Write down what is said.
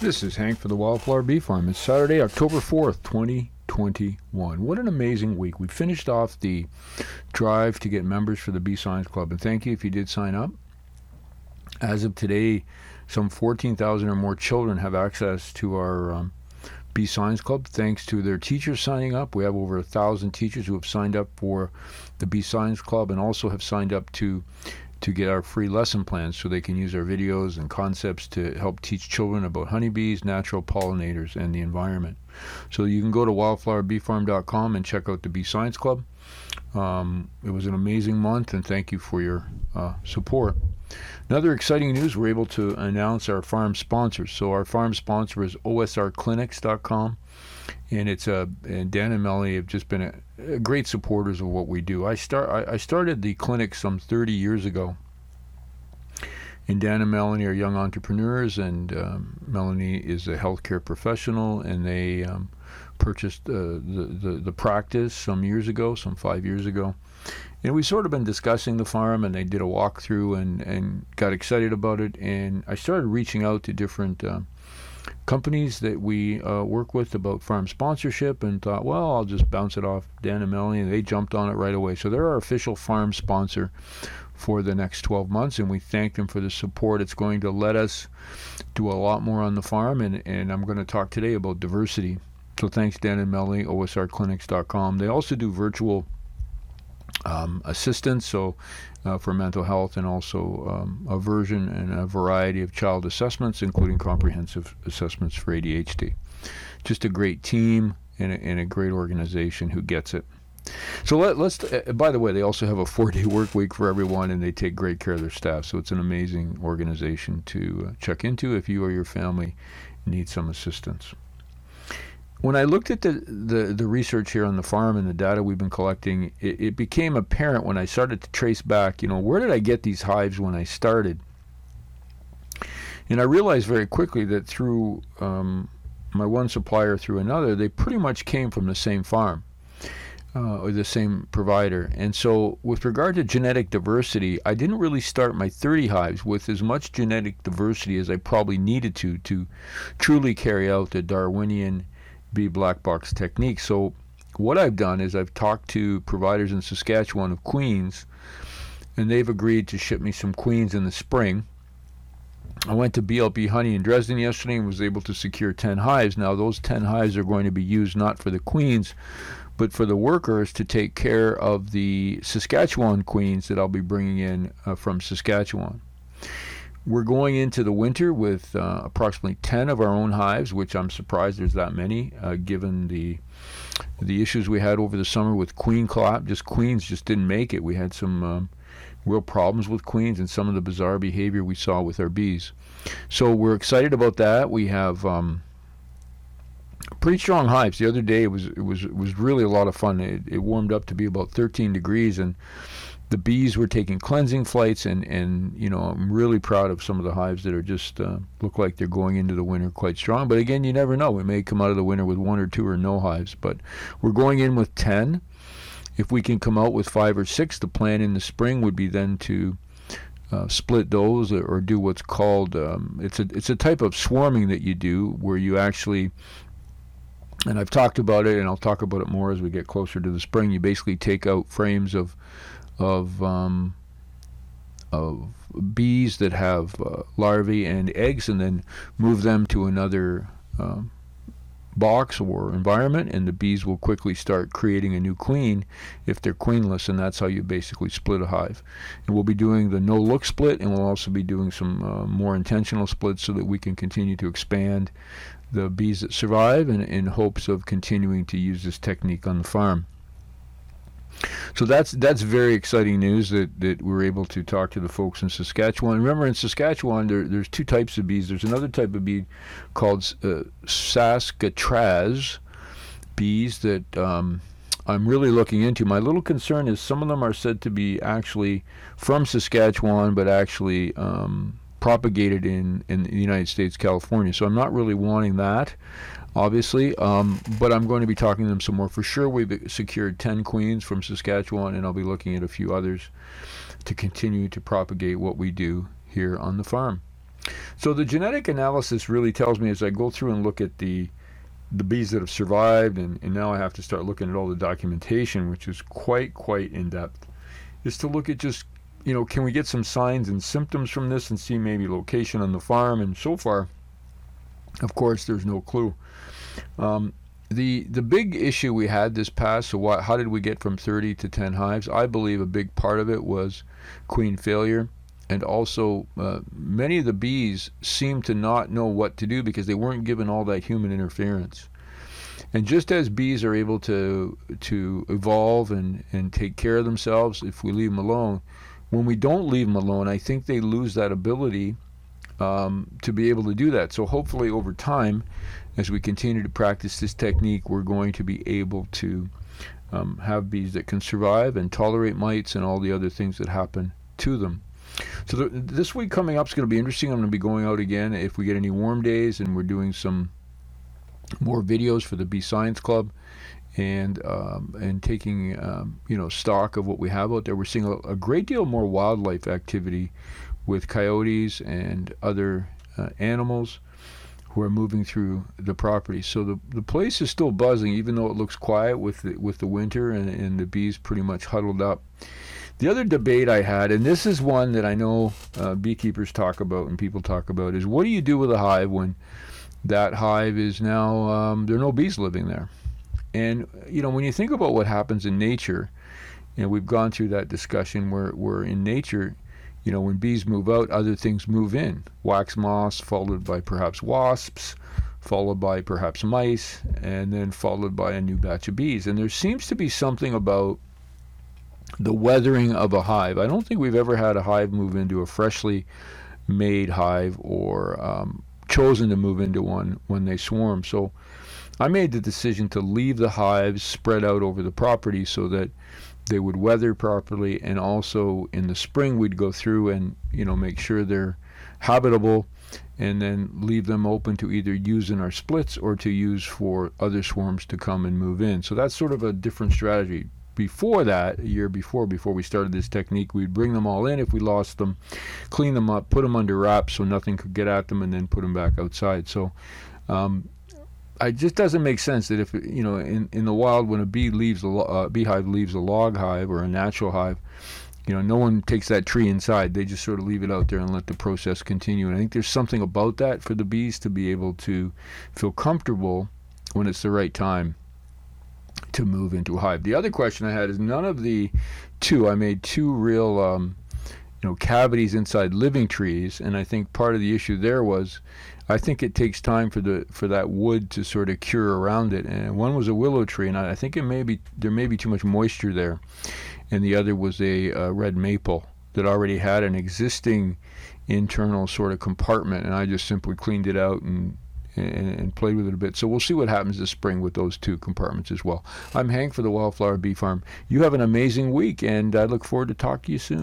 This is Hank for the Wildflower Bee Farm. It's Saturday, October 4th, 2021. What an amazing week. We finished off the drive to get members for the Bee Science Club, and thank you if you did sign up. As of today, some 14,000 or more children have access to our um, Bee Science Club thanks to their teachers signing up. We have over a thousand teachers who have signed up for the Bee Science Club and also have signed up to to get our free lesson plans so they can use our videos and concepts to help teach children about honeybees, natural pollinators, and the environment. So you can go to wildflowerbeefarm.com and check out the Bee Science Club. Um, it was an amazing month, and thank you for your uh, support. Another exciting news, we're able to announce our farm sponsors. So our farm sponsor is osrclinics.com and it's a and Dan and Melanie have just been a, a great supporters of what we do. I start I, I, started the clinic some 30 years ago, and Dan and Melanie are young entrepreneurs, and um, Melanie is a healthcare professional, and they um, purchased uh, the, the the practice some years ago, some five years ago. And we've sort of been discussing the farm, and they did a walkthrough and, and got excited about it. And I started reaching out to different uh, companies that we uh, work with about farm sponsorship and thought, well, I'll just bounce it off Dan and Melanie, and they jumped on it right away. So they're our official farm sponsor for the next 12 months, and we thank them for the support. It's going to let us do a lot more on the farm, and, and I'm going to talk today about diversity. So thanks, Dan and Melanie, osrclinics.com. They also do virtual um, assistance, so uh, for mental health, and also um, a version and a variety of child assessments, including comprehensive assessments for ADHD. Just a great team and a, and a great organization who gets it. So let, us uh, by the way, they also have a four-day work week for everyone, and they take great care of their staff. So it's an amazing organization to uh, check into if you or your family need some assistance when I looked at the, the, the, research here on the farm and the data we've been collecting, it, it, became apparent when I started to trace back, you know, where did I get these hives when I started? And I realized very quickly that through um, my one supplier through another, they pretty much came from the same farm uh, or the same provider. And so, with regard to genetic diversity, I didn't really start my 30 hives with as much genetic diversity as I probably needed to to truly carry out the Darwinian bee black box technique. So what I've done is I've talked to providers in Saskatchewan of queens, and they've agreed to ship me some queens in the spring. I went to BLB Honey in Dresden yesterday and was able to secure 10 hives. Now, those 10 hives are going to be used not for the queens, but for the workers to take care of the Saskatchewan queens that I'll be bringing in uh, from Saskatchewan. We're going into the winter with uh, approximately 10 of our own hives, which I'm surprised there's that many, uh, given the the issues we had over the summer with queen collapse. Just queens just didn't make it. We had some um, real problems with queens and some of the bizarre behavior we saw with our bees. So we're excited about that. We have um, pretty strong hives. The other day it was it was it was really a lot of fun. It, it warmed up to be about 13 degrees and the bees were taking cleansing flights, and, and you know I'm really proud of some of the hives that are just uh, look like they're going into the winter quite strong. But again, you never know. We may come out of the winter with one or two or no hives, but we're going in with ten. If we can come out with five or six, the plan in the spring would be then to uh, split those or, or, do what's called um, it's a it's a type of swarming that you do where you actually and I've talked about it and I'll talk about it more as we get closer to the spring. You basically take out frames of of um, of bees that have uh, larvae and eggs, and then move them to another um, box or environment, and the bees will quickly start creating a new queen if they're queenless, and that's how you basically split a hive. And we'll be doing the no-look split, and we'll also be doing some uh, more intentional splits so that we can continue to expand the bees that survive, and in hopes of continuing to use this technique on the farm. So that's that's very exciting news that, that we are able to talk to the folks in Saskatchewan. Remember, in Saskatchewan, there, there's two types of bees. There's another type of bee called uh, Saskatraz bees that um, I'm really looking into. My little concern is some of them are said to be actually from Saskatchewan, but actually um, propagated in, in the United States, California. So I'm not really wanting that obviously. Um, but I'm going to be talking to them some more. For sure, we've secured 10 queens from Saskatchewan, and I'll be looking at a few others to continue to propagate what we do here on the farm. So the genetic analysis really tells me as I go through and look at the the bees that have survived, and, and now I have to start looking at all the documentation, which is quite quite in depth, is to look at just you know can we get some signs and symptoms from this and see maybe location on the farm, and so far, of course, there's no clue. Um, the the big issue we had this past so what, how did we get from 30 to 10 hives? I believe a big part of it was queen failure. And also uh, many of the bees seemed to not know what to do because they weren't given all that human interference. And just as bees are able to to evolve and and take care of themselves if we leave them alone when we don't leave them alone i think they lose that ability um, to be able to do that so hopefully over time as we continue to practice this technique, we're going to be able to um, have bees that can survive and tolerate mites and all the other things that happen to them. So the, this week coming up is going to be interesting. I'm going to be going out again if we get any warm days, and we're doing some more videos for the Bee Science Club, and um, and taking um, you know stock of what we have out there. We're seeing a, a great deal more wildlife activity with coyotes and other uh, animals who are moving through the property. So the, the place is still buzzing, even though it looks quiet with the, with the winter and, and the bees pretty much huddled up. The other debate I had, and this is one that I know uh, beekeepers talk about and people talk about, is what do you do with a hive when that hive is now, um, there are no bees living there? And, you know, when you think about what happens in nature, you know, we've gone through that discussion where, where in nature, you know, when bees move out, other things move in. Wax moths, followed by perhaps wasps, followed by perhaps mice, and then followed by a new batch of bees. And there seems to be something about the weathering of a hive. I don't think we've ever had a hive move into a freshly made hive or um, chosen to move into one when they swarm. So I made the decision to leave the hives spread out over the property so that they would weather properly and also in the spring we'd go through and you know make sure they're habitable and then leave them open to either use in our splits or to use for other swarms to come and move in. So that's sort of a different strategy. Before that a year before before we started this technique we'd bring them all in. If we lost them clean them up put them under wraps so nothing could get at them and then put them back outside. So um, it just doesn't make sense that if you know in, in the wild when a bee leaves a uh, beehive leaves a log hive or a natural hive you know no one takes that tree inside. They just sort of leave it out there and let the process continue. And i think there's something about that for the bees to be able to feel comfortable when it's the right time to move into a hive. The other question i had is none of the two i made two real um, you know cavities inside living trees. And i think part of the issue there was I think it takes time for the for that wood to sort of cure around it. And one was a willow tree, and I think it may be there may be too much moisture there, and the other was a red maple that already had an existing internal sort of compartment, and I just simply cleaned it out and and, and, played with it a bit. So we'll see what happens this spring with those two compartments as well. I'm Hank for the Wildflower Bee Farm. You have an amazing week, and I look forward to talking to you soon.